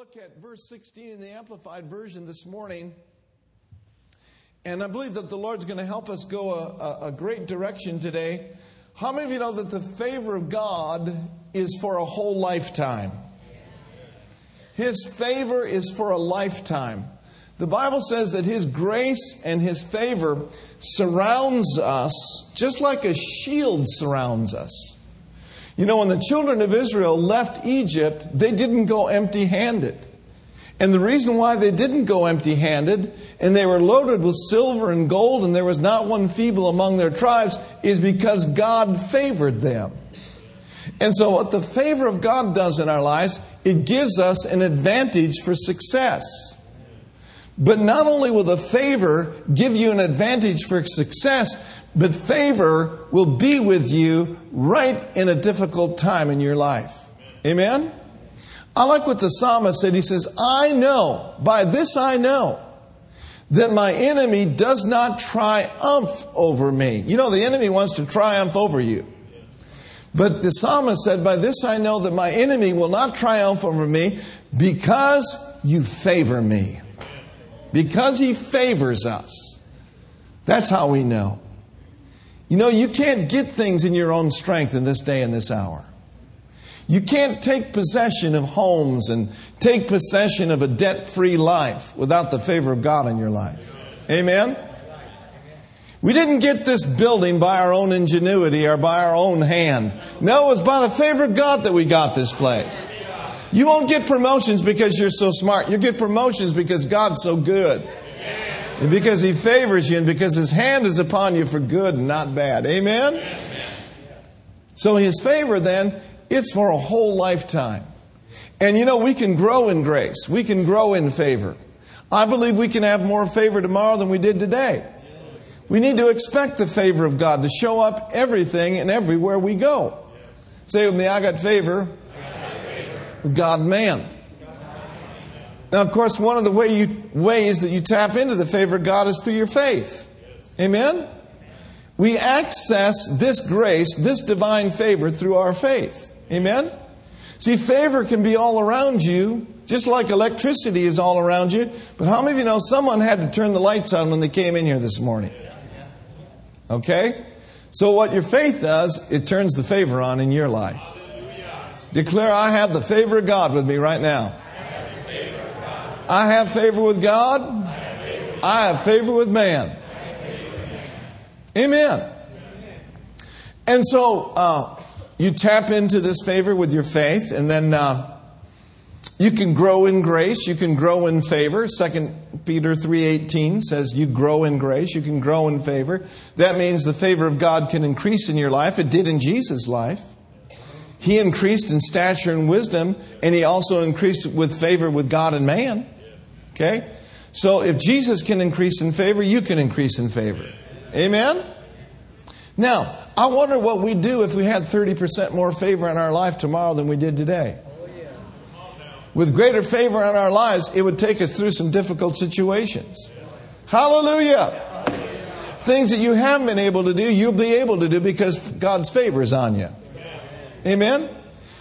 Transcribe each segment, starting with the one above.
look at verse 16 in the Amplified Version this morning. And I believe that the Lord's going to help us go a, a, great direction today. How many of you know that the favor of God is for a whole lifetime? His favor is for a lifetime. The Bible says that His grace and His favor surrounds us just like a shield surrounds us. You know, when the children of Israel left Egypt, they didn't go empty handed. And the reason why they didn't go empty handed and they were loaded with silver and gold and there was not one feeble among their tribes is because God favored them. And so, what the favor of God does in our lives, it gives us an advantage for success. But not only will the favor give you an advantage for success, but favor will be with you right in a difficult time in your life. Amen? I like what the psalmist said. He says, I know, by this I know, that my enemy does not triumph over me. You know, the enemy wants to triumph over you. But the psalmist said, By this I know that my enemy will not triumph over me because you favor me. Because he favors us. That's how we know. You know, you can't get things in your own strength in this day and this hour. You can't take possession of homes and take possession of a debt free life without the favor of God in your life. Amen? We didn't get this building by our own ingenuity or by our own hand. No, it was by the favor of God that we got this place. You won't get promotions because you're so smart. You get promotions because God's so good. Because he favors you and because his hand is upon you for good and not bad. Amen? So his favor then, it's for a whole lifetime. And you know, we can grow in grace. We can grow in favor. I believe we can have more favor tomorrow than we did today. We need to expect the favor of God to show up everything and everywhere we go. Say with me, I got favor, God man. Now, of course, one of the way you, ways that you tap into the favor of God is through your faith. Amen? We access this grace, this divine favor through our faith. Amen? See, favor can be all around you, just like electricity is all around you. But how many of you know someone had to turn the lights on when they came in here this morning? Okay? So, what your faith does, it turns the favor on in your life. Declare, I have the favor of God with me right now. I have favor with God. I have favor with man. Amen. And so uh, you tap into this favor with your faith, and then uh, you can grow in grace. You can grow in favor. Second Peter three eighteen says you grow in grace. You can grow in favor. That means the favor of God can increase in your life. It did in Jesus' life. He increased in stature and wisdom, and he also increased with favor with God and man. Okay? So if Jesus can increase in favor, you can increase in favor. Amen? Now, I wonder what we'd do if we had 30% more favor in our life tomorrow than we did today. With greater favor in our lives, it would take us through some difficult situations. Hallelujah. Things that you haven't been able to do, you'll be able to do because God's favor is on you. Amen?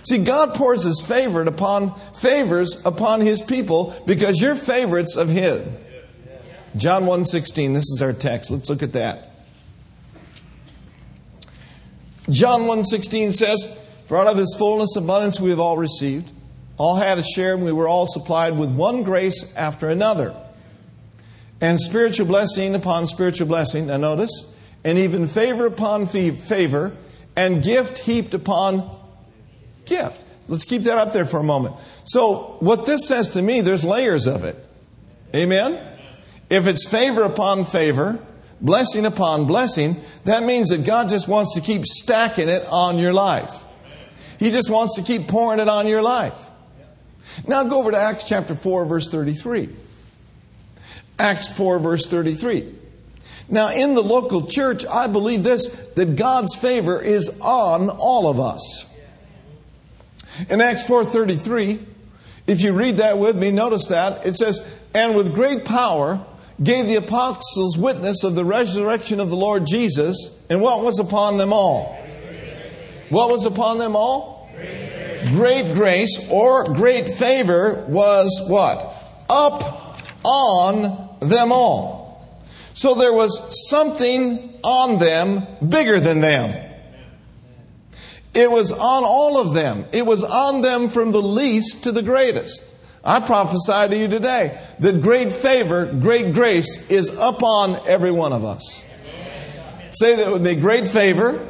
See, God pours his favor upon favors upon his people because you're favorites of his. John 1:16, this is our text. Let's look at that. John 1:16 says, "For out of his fullness abundance we have all received, all had a share, and we were all supplied with one grace after another." And spiritual blessing upon spiritual blessing, now notice, and even favor upon favor, and gift heaped upon gift. Let's keep that up there for a moment. So, what this says to me, there's layers of it. Amen? If it's favor upon favor, blessing upon blessing, that means that God just wants to keep stacking it on your life. He just wants to keep pouring it on your life. Now go over to Acts chapter 4, verse 33. Acts 4, verse 33. Now, in the local church, I believe this that God's favor is on all of us. In Acts 4:33, if you read that with me, notice that it says, "And with great power gave the apostles witness of the resurrection of the Lord Jesus, and what was upon them all?" What was upon them all? great grace or great favor was what? Up on them all. So there was something on them bigger than them. It was on all of them. It was on them from the least to the greatest. I prophesy to you today that great favor, great grace is upon every one of us. Say that with me great favor,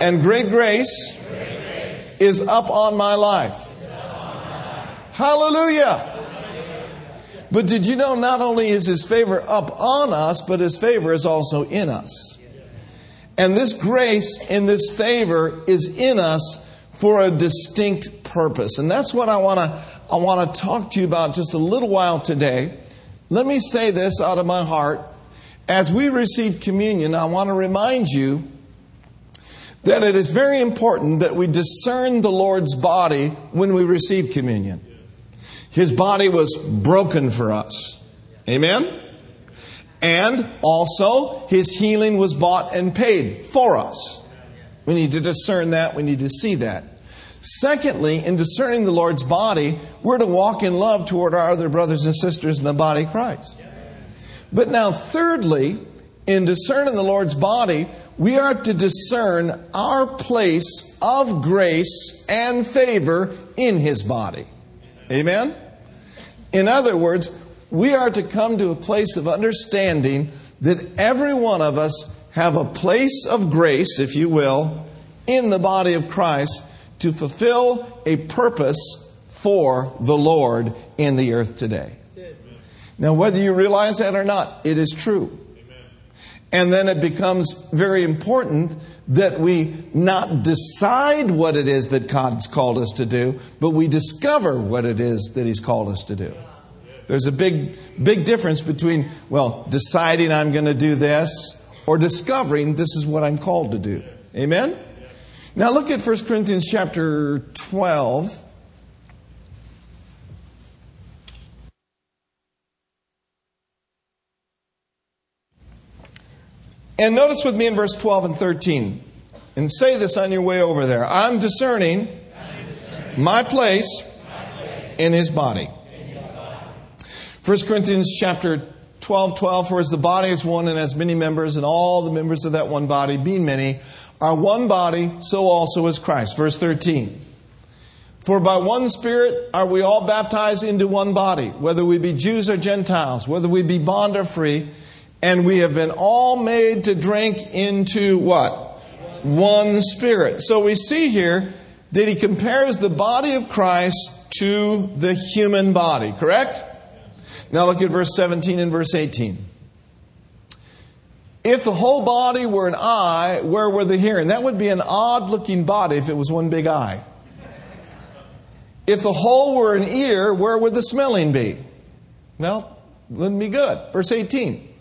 and great grace, is up on my life. Hallelujah. But did you know not only is his favor up on us, but his favor is also in us? And this grace and this favor is in us for a distinct purpose. And that's what I want to I want to talk to you about just a little while today. Let me say this out of my heart. As we receive communion, I want to remind you that it is very important that we discern the Lord's body when we receive communion. His body was broken for us. Amen? And also, his healing was bought and paid for us. We need to discern that. We need to see that. Secondly, in discerning the Lord's body, we're to walk in love toward our other brothers and sisters in the body of Christ. But now, thirdly, in discerning the Lord's body, we are to discern our place of grace and favor in His body. Amen? In other words, we are to come to a place of understanding that every one of us have a place of grace, if you will, in the body of Christ to fulfill a purpose for the Lord in the earth today. Now, whether you realize that or not, it is true. And then it becomes very important that we not decide what it is that God's called us to do, but we discover what it is that He's called us to do. There's a big, big difference between, well, deciding I'm going to do this or discovering this is what I'm called to do. Amen? Now look at 1 Corinthians chapter 12. And notice with me in verse 12 and 13. And say this on your way over there. I'm discerning, I'm discerning my, place my place in his body. 1 Corinthians chapter 12, 12, for as the body is one and has many members, and all the members of that one body, being many, are one body, so also is Christ. Verse 13. For by one Spirit are we all baptized into one body, whether we be Jews or Gentiles, whether we be bond or free, and we have been all made to drink into what? One Spirit. So we see here that he compares the body of Christ to the human body, correct? Now look at verse 17 and verse 18. If the whole body were an eye, where were the hearing? That would be an odd looking body if it was one big eye. If the whole were an ear, where would the smelling be? Well, wouldn't be good. Verse 18.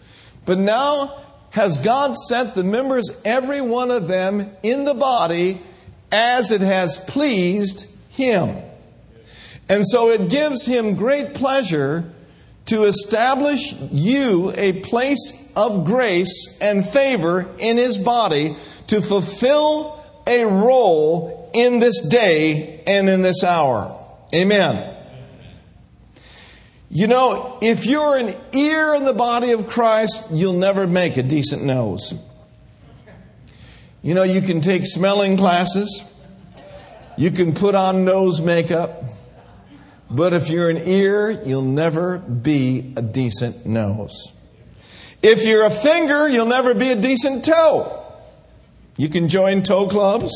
But now has God sent the members, every one of them, in the body as it has pleased Him. And so it gives Him great pleasure to establish you a place of grace and favor in his body to fulfill a role in this day and in this hour. Amen. You know, if you're an ear in the body of Christ, you'll never make a decent nose. You know, you can take smelling classes, you can put on nose makeup, but if you're an ear, you'll never be a decent nose. If you're a finger, you'll never be a decent toe. You can join toe clubs,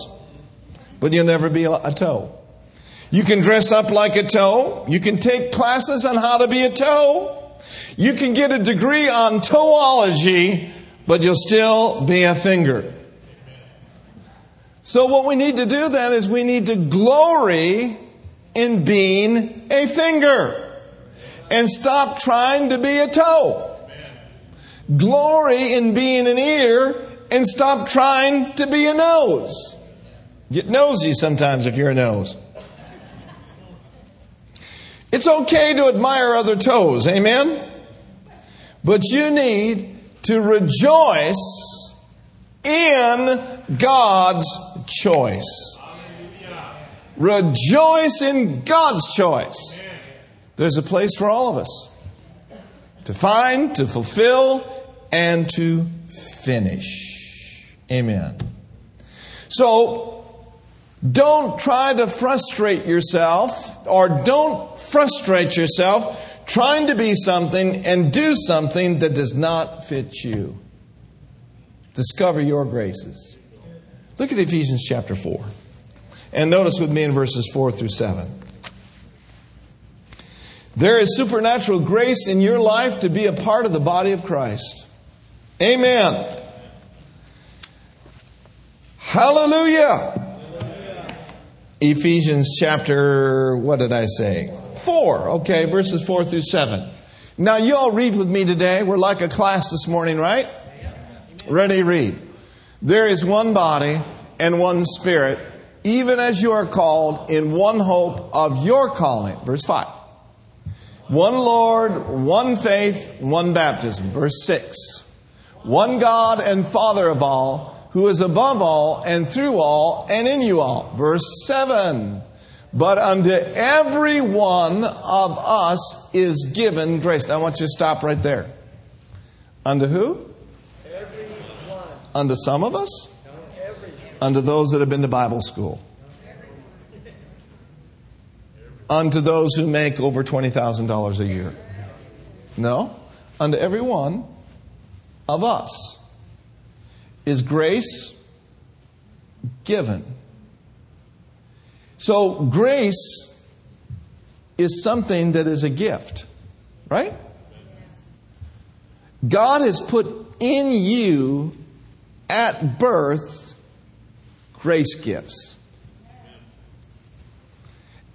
but you'll never be a toe. You can dress up like a toe. You can take classes on how to be a toe. You can get a degree on toeology, but you'll still be a finger. So what we need to do then is we need to glory in being a finger and stop trying to be a toe glory in being an ear and stop trying to be a nose. Get nosy sometimes if you're a nose. It's okay to admire other toes, amen? But you need to rejoice in God's choice. Rejoice in God's choice. There's a place for all of us to find, to fulfill, and to finish. Amen. So, don't try to frustrate yourself or don't frustrate yourself trying to be something and do something that does not fit you. Discover your graces. Look at Ephesians chapter 4. And notice with me in verses 4 through 7. There is supernatural grace in your life to be a part of the body of Christ. Amen. Hallelujah. Ephesians chapter, what did I say? 4. Okay, verses 4 through 7. Now, you all read with me today. We're like a class this morning, right? Ready, read. There is one body and one spirit, even as you are called in one hope of your calling. Verse 5. One Lord, one faith, one baptism. Verse 6. One God and Father of all, who is above all and through all and in you all. Verse 7. But unto every one of us is given grace. Now I want you to stop right there. Unto who? Everyone. Unto some of us? Unto those that have been to Bible school unto those who make over $20,000 a year. No, unto every one of us is grace given. So, grace is something that is a gift, right? God has put in you at birth grace gifts.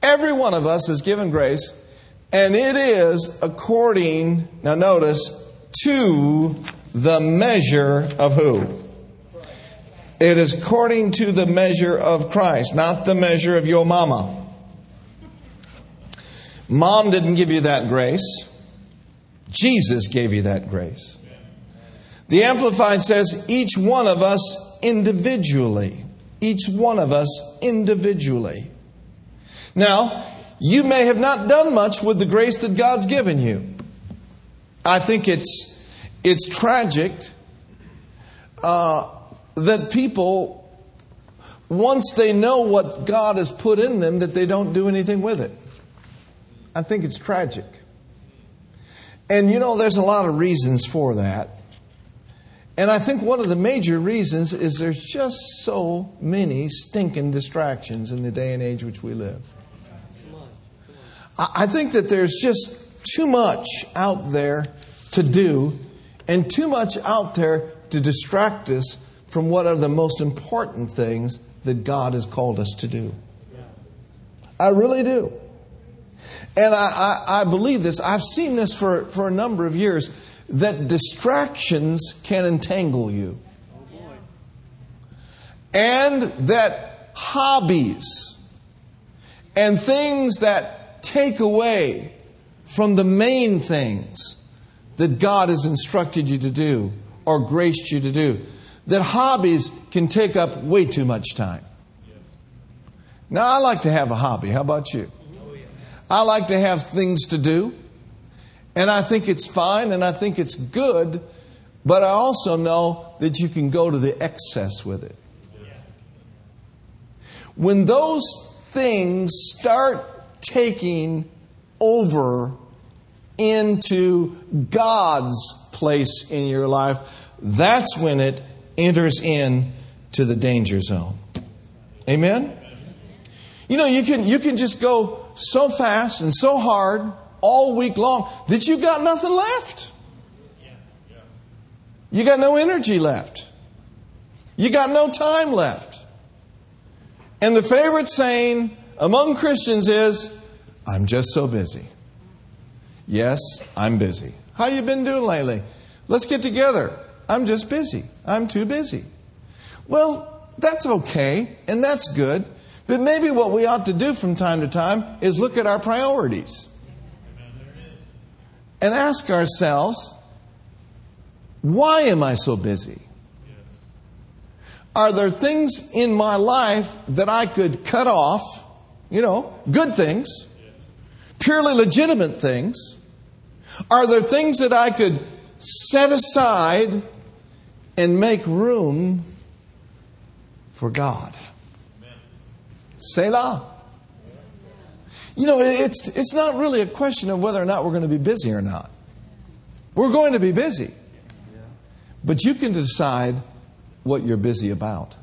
Every one of us is given grace, and it is according, now notice, to the measure of who? It is according to the measure of Christ, not the measure of your mama. Mom didn't give you that grace. Jesus gave you that grace. The Amplified says, each one of us individually. Each one of us individually. Now, you may have not done much with the grace that God's given you. I think it's, it's tragic uh, that people, once they know what God has put in them, that they don't do anything with it. I think it's tragic. And you know, there's a lot of reasons for that. And I think one of the major reasons is there's just so many stinking distractions in the day and age which we live. I think that there's just too much out there to do and too much out there to distract us from what are the most important things that God has called us to do. I really do. And I, I, I, believe this. I've seen this for, for a number of years that distractions can entangle you. And that hobbies and things that take away from the main things that God has instructed you to do or graced you to do. That hobbies can take up way too much time. Now, I like to have a hobby. How about you? I like to have things to do. And I think it's fine and I think it's good, but I also know that you can go to the excess with it. When those things start taking over into God's place in your life, that's when it enters in to the danger zone. Amen? You know, you can, you can just go so fast and so hard all week long that you got nothing left. You got no energy left. You got no time left. And the favorite saying among Christians is, I'm just so busy. Yes, I'm busy. How you been doing lately? Let's get together. I'm just busy. I'm too busy. Well, that's okay, and that's good. But maybe what we ought to do from time to time is look at our priorities and ask ourselves, why am I so busy? Are there things in my life that I could cut off You know, good things, purely legitimate things. Are there things that I could set aside and make room for God? Selah. You know, it's, it's not really a question of whether or not we're going to be busy or not. We're going to be busy. But you can decide what you're busy about.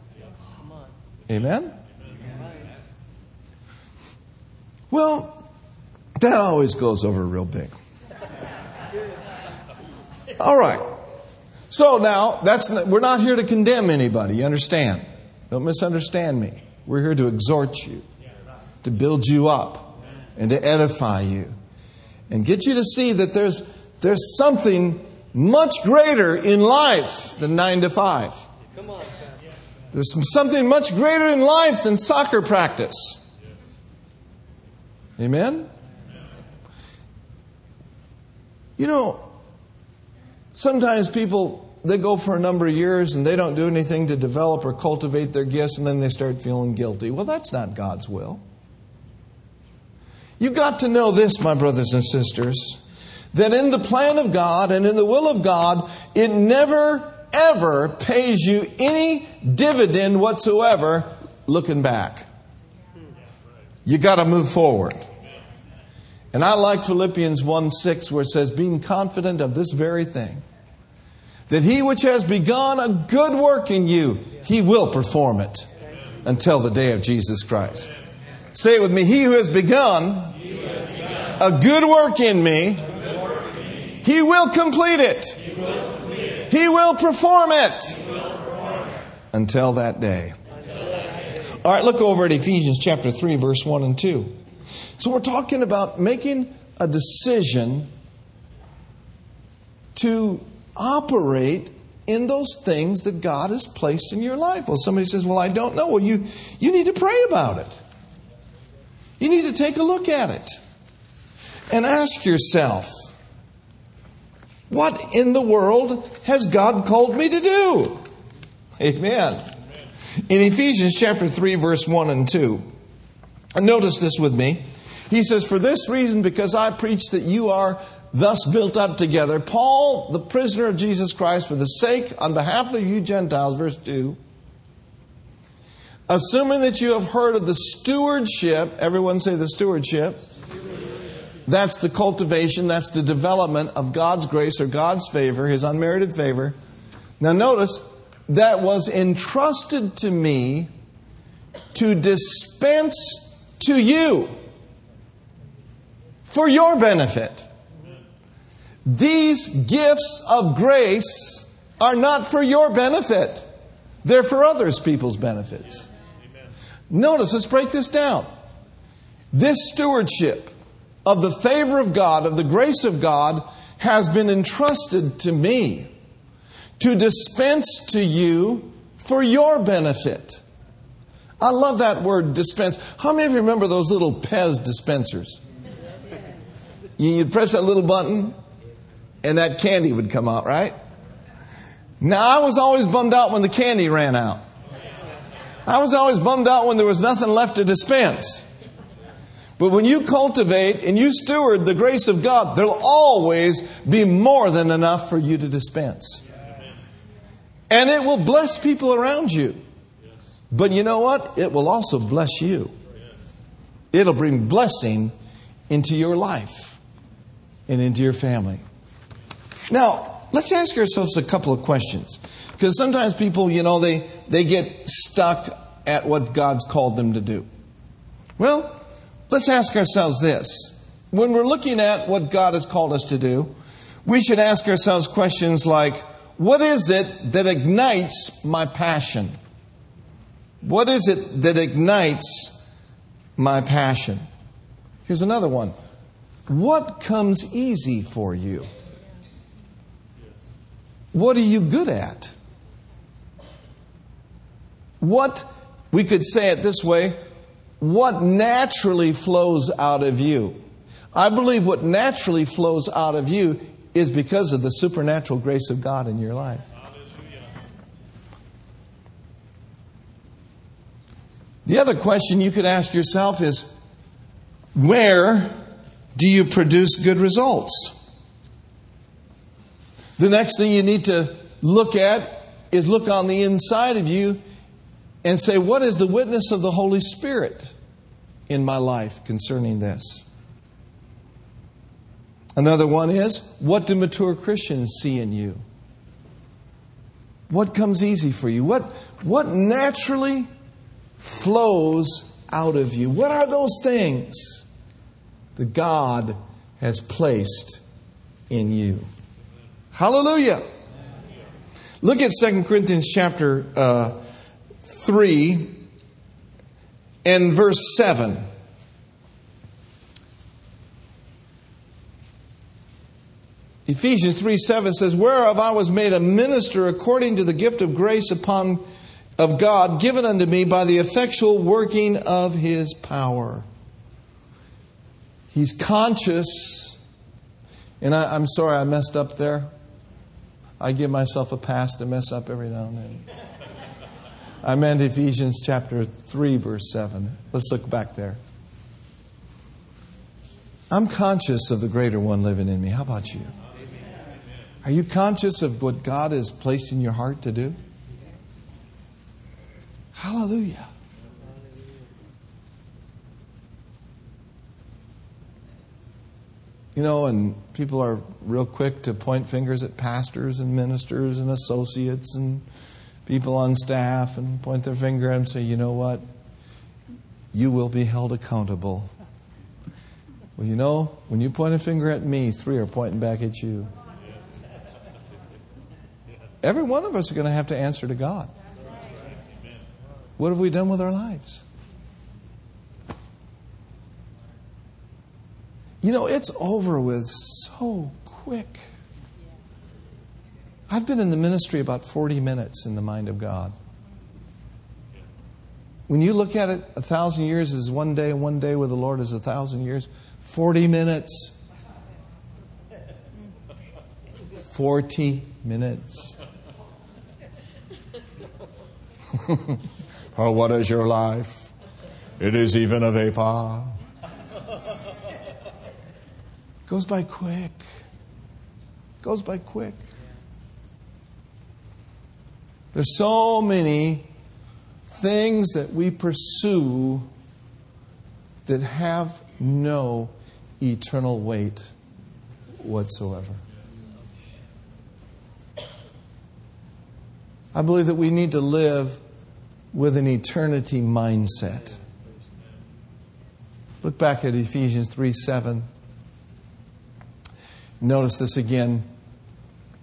Amen? Well, that always goes over real big. All right. So now, that's not, we're not here to condemn anybody. You understand? Don't misunderstand me. We're here to exhort you, to build you up, and to edify you, and get you to see that there's, there's something much greater in life than nine to five. There's something much greater in life than soccer practice. Amen? You know, sometimes people they go for a number of years and they don't do anything to develop or cultivate their gifts and then they start feeling guilty. Well, that's not God's will. You've got to know this, my brothers and sisters, that in the plan of God and in the will of God, it never, ever pays you any dividend whatsoever looking back. You got to move forward. And I like Philippians 1 6, where it says, being confident of this very thing, that he which has begun a good work in you, he will perform it until the day of Jesus Christ. Say it with me. He who has begun a good work in me, he will complete it. He will perform it until that day. All right, look over at Ephesians chapter 3, verse 1 and 2. So we're talking about making a decision to operate in those things that God has placed in your life. Well, somebody says, Well, I don't know. Well, you, you need to pray about it. You need to take a look at it and ask yourself, What in the world has God called me to do? Amen. In Ephesians chapter 3, verse 1 and 2, notice this with me. He says, For this reason, because I preach that you are thus built up together, Paul, the prisoner of Jesus Christ, for the sake, on behalf of you Gentiles, verse 2, assuming that you have heard of the stewardship, everyone say the stewardship. That's the cultivation, that's the development of God's grace or God's favor, His unmerited favor. Now, notice that was entrusted to me to dispense to you for your benefit. These gifts of grace are not for your benefit, they're for others people's benefits. Notice, let's break this down. This stewardship of the favor of God, of the grace of God, has been entrusted to me to dispense to you for your benefit. I love that word dispense. How many of you remember those little Pez dispensers? You'd press that little button and that candy would come out, right? Now, I was always bummed out when the candy ran out. I was always bummed out when there was nothing left to dispense. But when you cultivate and you steward the grace of God, there'll always be more than enough for you to dispense. And it will bless people around you. But you know what? It will also bless you. It'll bring blessing into your life and into your family. Now, let's ask ourselves a couple of questions. Because sometimes people, you know, they, they get stuck at what God's called them to do. Well, let's ask ourselves this. When we're looking at what God has called us to do, we should ask ourselves questions like what is it that ignites my passion? What is it that ignites my passion? Here's another one what comes easy for you? What are you good at? What, we could say it this way, what naturally flows out of you? I believe what naturally flows out of you is because of the supernatural grace of God in your life. The other question you could ask yourself is where do you produce good results? The next thing you need to look at is look on the inside of you and say, What is the witness of the Holy Spirit in my life concerning this? Another one is, What do mature Christians see in you? What comes easy for you? What, what naturally flows out of you? What are those things that God has placed in you? Hallelujah. Look at 2 Corinthians chapter uh, 3 and verse 7. Ephesians 3 7 says, Whereof I was made a minister according to the gift of grace upon of God given unto me by the effectual working of his power. He's conscious, and I, am sorry I messed up there. I give myself a pass to mess up every now and then. I meant Ephesians chapter 3, verse 7. Let's look back there. I'm conscious of the greater one living in me. How about you? Are you conscious of what God has placed in your heart to do? Hallelujah. You know, and people are real quick to point fingers at pastors and ministers and associates and people on staff and point their finger and say, you know what? You will be held accountable. Well, you know, when you point a finger at me, three are pointing back at you. Every one of us are going to have to answer to God. What have we done with our lives? You know, it's over with so quick. I've been in the ministry about 40 minutes in the mind of God. When you look at it, a thousand years is one day, and one day with the Lord is a thousand years. 40 minutes. 40 minutes. oh, what is your life? It is even a vapor. Goes by quick. Goes by quick. There's so many things that we pursue that have no eternal weight whatsoever. I believe that we need to live with an eternity mindset. Look back at Ephesians 3 7. Notice this again.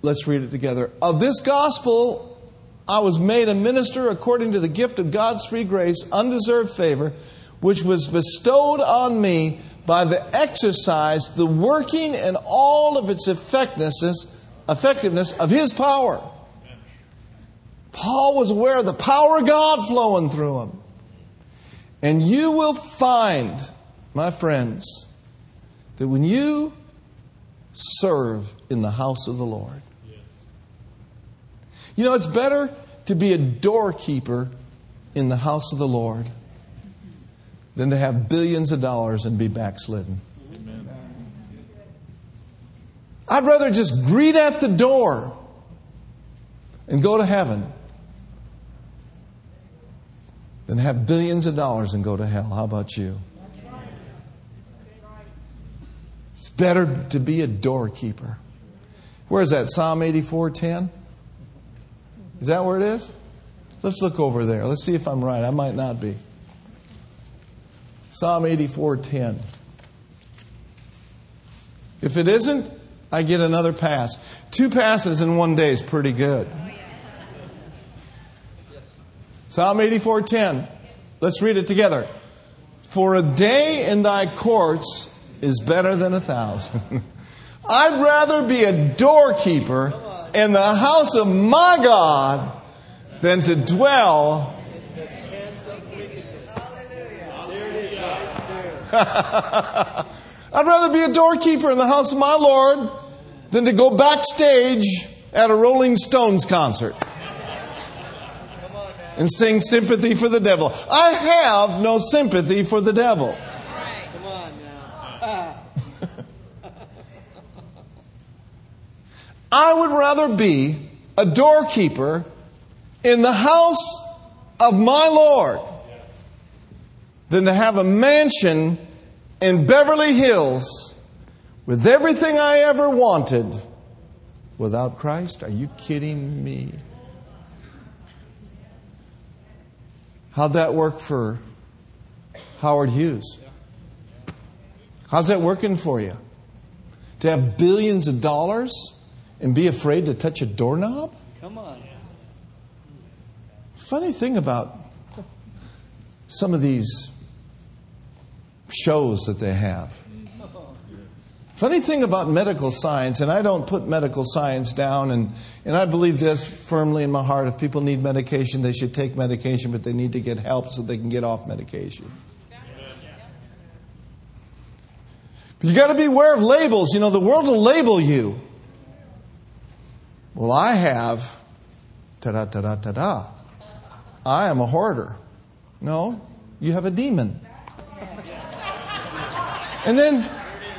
Let's read it together. Of this gospel I was made a minister according to the gift of God's free grace, undeserved favor, which was bestowed on me by the exercise, the working, and all of its effectiveness, effectiveness of His power. Paul was aware of the power of God flowing through him. And you will find, my friends, that when you serve in the house of the Lord, you know, it's better to be a doorkeeper in the house of the Lord than to have billions of dollars and be backslidden. I'd rather just greet at the door and go to heaven than have billions of dollars and go to hell. How about you? It's better to be a doorkeeper. Where is that? Psalm 84:10? Is that where it is? Let's look over there. Let's see if I'm right. I might not be. Psalm 84:10. If it isn't, I get another pass. Two passes in one day is pretty good. Psalm 84:10. Let's read it together. For a day in thy courts is better than a thousand. I'd rather be a doorkeeper in the house of my God than to dwell. I'd rather be a doorkeeper in the house of my Lord than to go backstage at a Rolling Stones concert. and sing sympathy for the devil. I have no sympathy for the devil. Come on now. I would rather be a doorkeeper in the house of my Lord than to have a mansion in Beverly Hills with everything I ever wanted without Christ? Are you kidding me? How'd that work for Howard Hughes? How's that working for you? To have billions of dollars and be afraid to touch a doorknob? Come on. Funny thing about some of these shows that they have. Funny thing about medical science, and I don't put medical science down, and, and I believe this firmly in my heart. If people need medication, they should take medication, but they need to get help so they can get off medication. But you got to be aware of labels. You know, the world will label you. Well, I have, ta da ta da ta da. I am a hoarder. No, you have a demon. And then,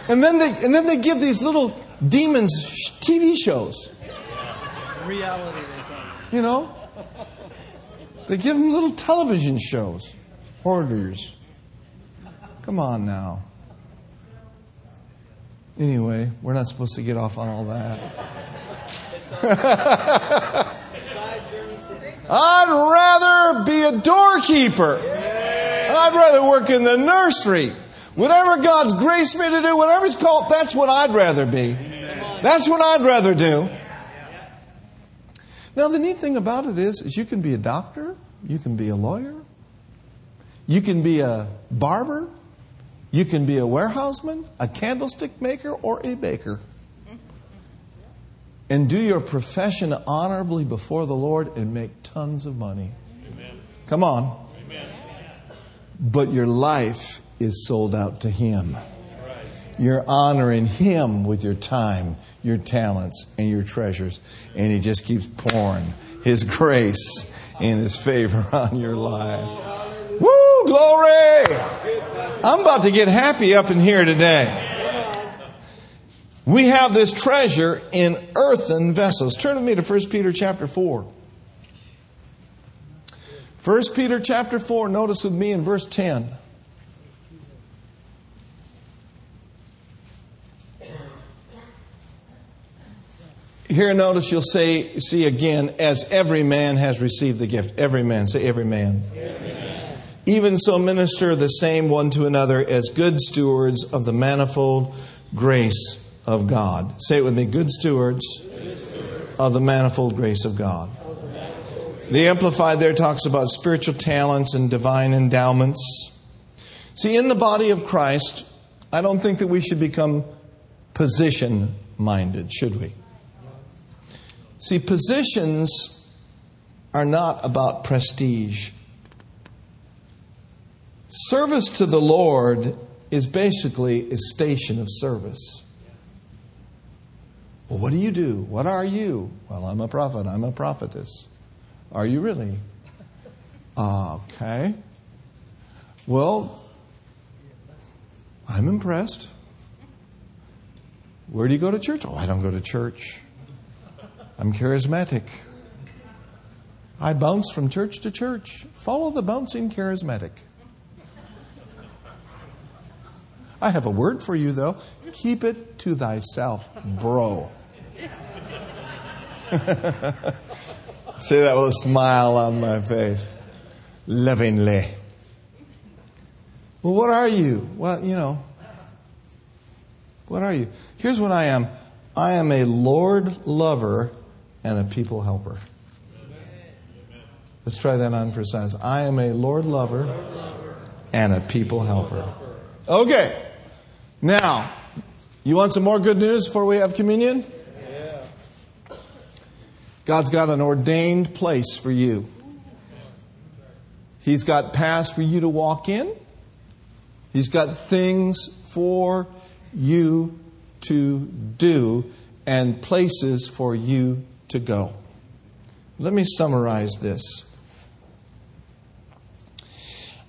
and then they, and then they give these little demons TV shows. Reality. You know, they give them little television shows. Hoarders. Come on now. Anyway, we're not supposed to get off on all that. I'd rather be a doorkeeper. I'd rather work in the nursery. Whatever God's graced me to do, whatever He's called, that's what I'd rather be. That's what I'd rather do. Now, the neat thing about it is, is you can be a doctor, you can be a lawyer, you can be a barber, you can be a warehouseman, a candlestick maker, or a baker. And do your profession honorably before the Lord and make tons of money. Come on. But your life is sold out to Him. You're honoring Him with your time, your talents, and your treasures. And He just keeps pouring His grace and His favor on your life. Woo, glory! I'm about to get happy up in here today. We have this treasure in earthen vessels. Turn with me to 1 Peter chapter 4. 1 Peter chapter 4, notice with me in verse 10. Here, notice you'll say, see again, as every man has received the gift. Every man. Say, every man. Every man. Even so, minister the same one to another as good stewards of the manifold grace of God. Say it with me good stewards, of the manifold grace of God. The Amplified there talks about spiritual talents and divine endowments. See, in the body of Christ, I don't think that we should become position minded, should we? See, positions are not about prestige. Service to the Lord is basically a station of service. Well, what do you do? What are you? Well, I'm a prophet. I'm a prophetess. Are you really? Okay. Well, I'm impressed. Where do you go to church? Oh, I don't go to church. I'm charismatic. I bounce from church to church. Follow the bouncing charismatic. I have a word for you, though. Keep it to thyself, bro. Say that with a smile on my face. Lovingly. Well, what are you? Well, you know, what are you? Here's what I am I am a Lord lover and a people helper. Let's try that on for size. I am a Lord lover and a people helper. Okay. Now, you want some more good news before we have communion? God's got an ordained place for you. He's got paths for you to walk in. He's got things for you to do and places for you to go. Let me summarize this.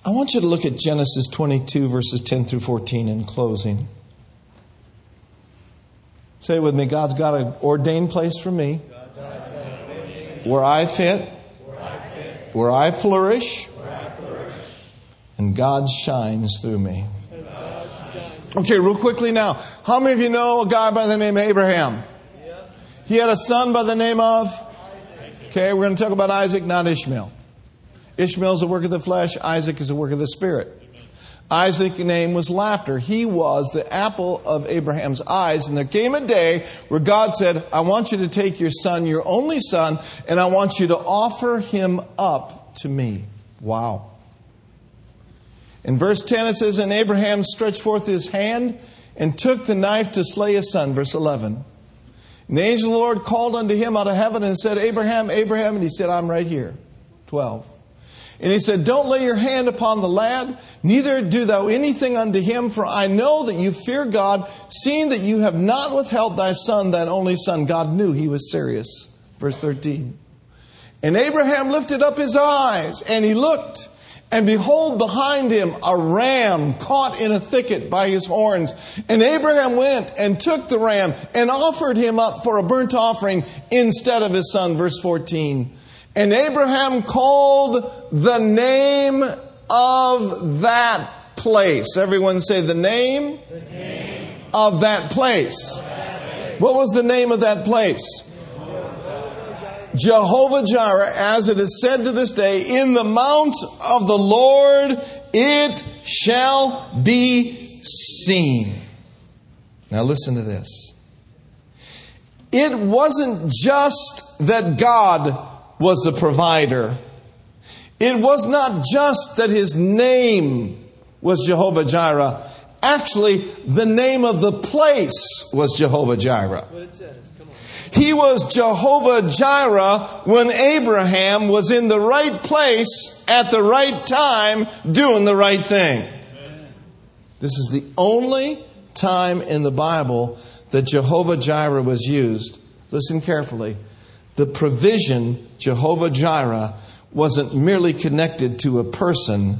I want you to look at Genesis 22, verses 10 through 14 in closing. Say it with me God's got an ordained place for me where I fit, where I flourish, and God shines through me. Okay, real quickly now. How many of you know a guy by the name of Abraham? He had a son by the name of? Okay, we're going to talk about Isaac, not Ishmael. Ishmael is a work of the flesh, Isaac is a work of the spirit. Isaac's name was laughter. He was the apple of Abraham's eyes. And there came a day where God said, I want you to take your son, your only son, and I want you to offer him up to me. Wow. In verse 10 it says, And Abraham stretched forth his hand and took the knife to slay his son. Verse 11. And the angel of the Lord called unto him out of heaven and said, Abraham, Abraham. And he said, I'm right here. 12. And he said, Don't lay your hand upon the lad, neither do thou anything unto him, for I know that you fear God, seeing that you have not withheld thy son, thine only son. God knew he was serious. Verse 13. And Abraham lifted up his eyes, and he looked, and behold, behind him a ram caught in a thicket by his horns. And Abraham went and took the ram and offered him up for a burnt offering instead of his son. Verse 14. And Abraham called the name of that place. Everyone say the name, the name of that. Of that place. What was the name of that place? Jehovah Jireh, as it is said to this day, in the mount of the Lord it shall be seen. Now listen to this. It wasn't just that God was the provider. It was not just that his name was Jehovah Jireh. Actually, the name of the place was Jehovah Jireh. He was Jehovah Jireh when Abraham was in the right place at the right time doing the right thing. This is the only time in the Bible that Jehovah Jireh was used. Listen carefully. The provision, Jehovah Jireh, wasn't merely connected to a person,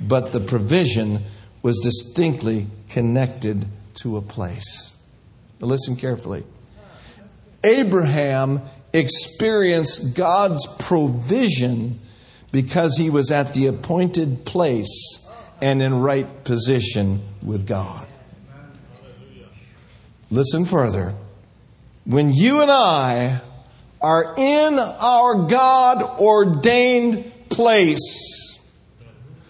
but the provision was distinctly connected to a place. Now listen carefully. Abraham experienced God's provision because he was at the appointed place and in right position with God. Listen further. When you and I are in our God ordained place,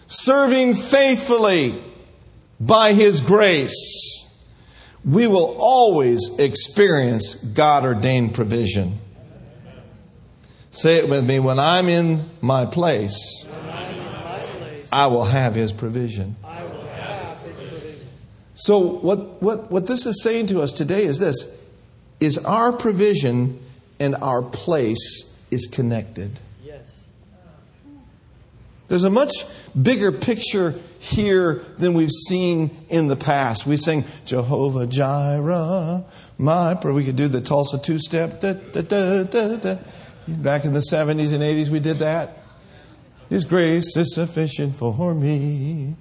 serving faithfully by His grace, we will always experience God ordained provision. Say it with me when I'm in my place, I will have His provision. So, what, what, what this is saying to us today is this is our provision and our place is connected. Yes. There's a much bigger picture here than we've seen in the past. We sing Jehovah Jireh, my prayer. We could do the Tulsa two step. Da, da, da, Back in the 70s and 80s, we did that. His grace is sufficient for me.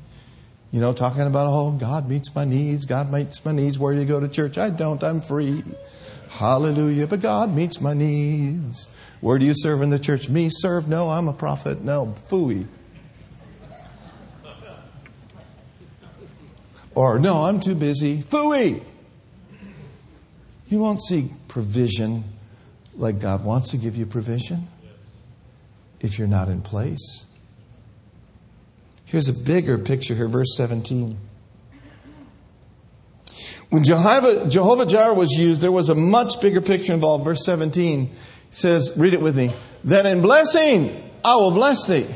You know, talking about, oh, God meets my needs. God meets my needs. Where do you go to church? I don't. I'm free. Hallelujah. But God meets my needs. Where do you serve in the church? Me serve? No, I'm a prophet. No, fooey. Or, no, I'm too busy. Fooey. You won't see provision like God wants to give you provision if you're not in place. Here's a bigger picture here, verse 17. When Jehovah, Jehovah Jireh was used, there was a much bigger picture involved. Verse 17 says, read it with me. That in blessing, I will bless thee.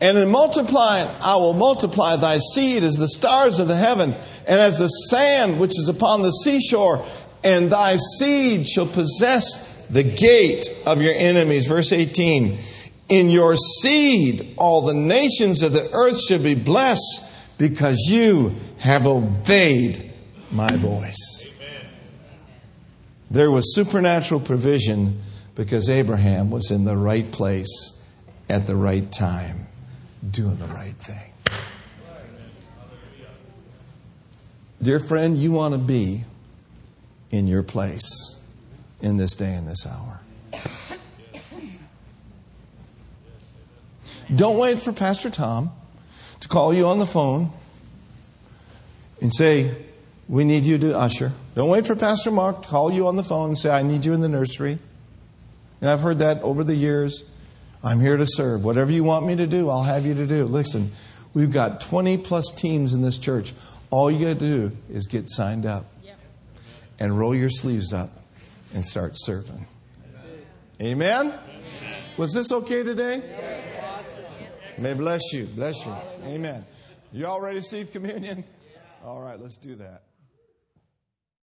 And in multiplying, I will multiply thy seed as the stars of the heaven and as the sand which is upon the seashore. And thy seed shall possess the gate of your enemies. Verse 18. In your seed, all the nations of the earth shall be blessed because you have obeyed my voice. There was supernatural provision because Abraham was in the right place at the right time doing the right thing. Dear friend, you want to be in your place in this day and this hour. Don't wait for Pastor Tom to call you on the phone and say, We need you to usher. Don't wait for Pastor Mark to call you on the phone and say, I need you in the nursery. And I've heard that over the years. I'm here to serve. Whatever you want me to do, I'll have you to do. Listen, we've got 20 plus teams in this church. All you got to do is get signed up and roll your sleeves up and start serving. Amen? Amen. Was this okay today? May bless you. Bless you. Amen. You all ready to receive communion? All right, let's do that.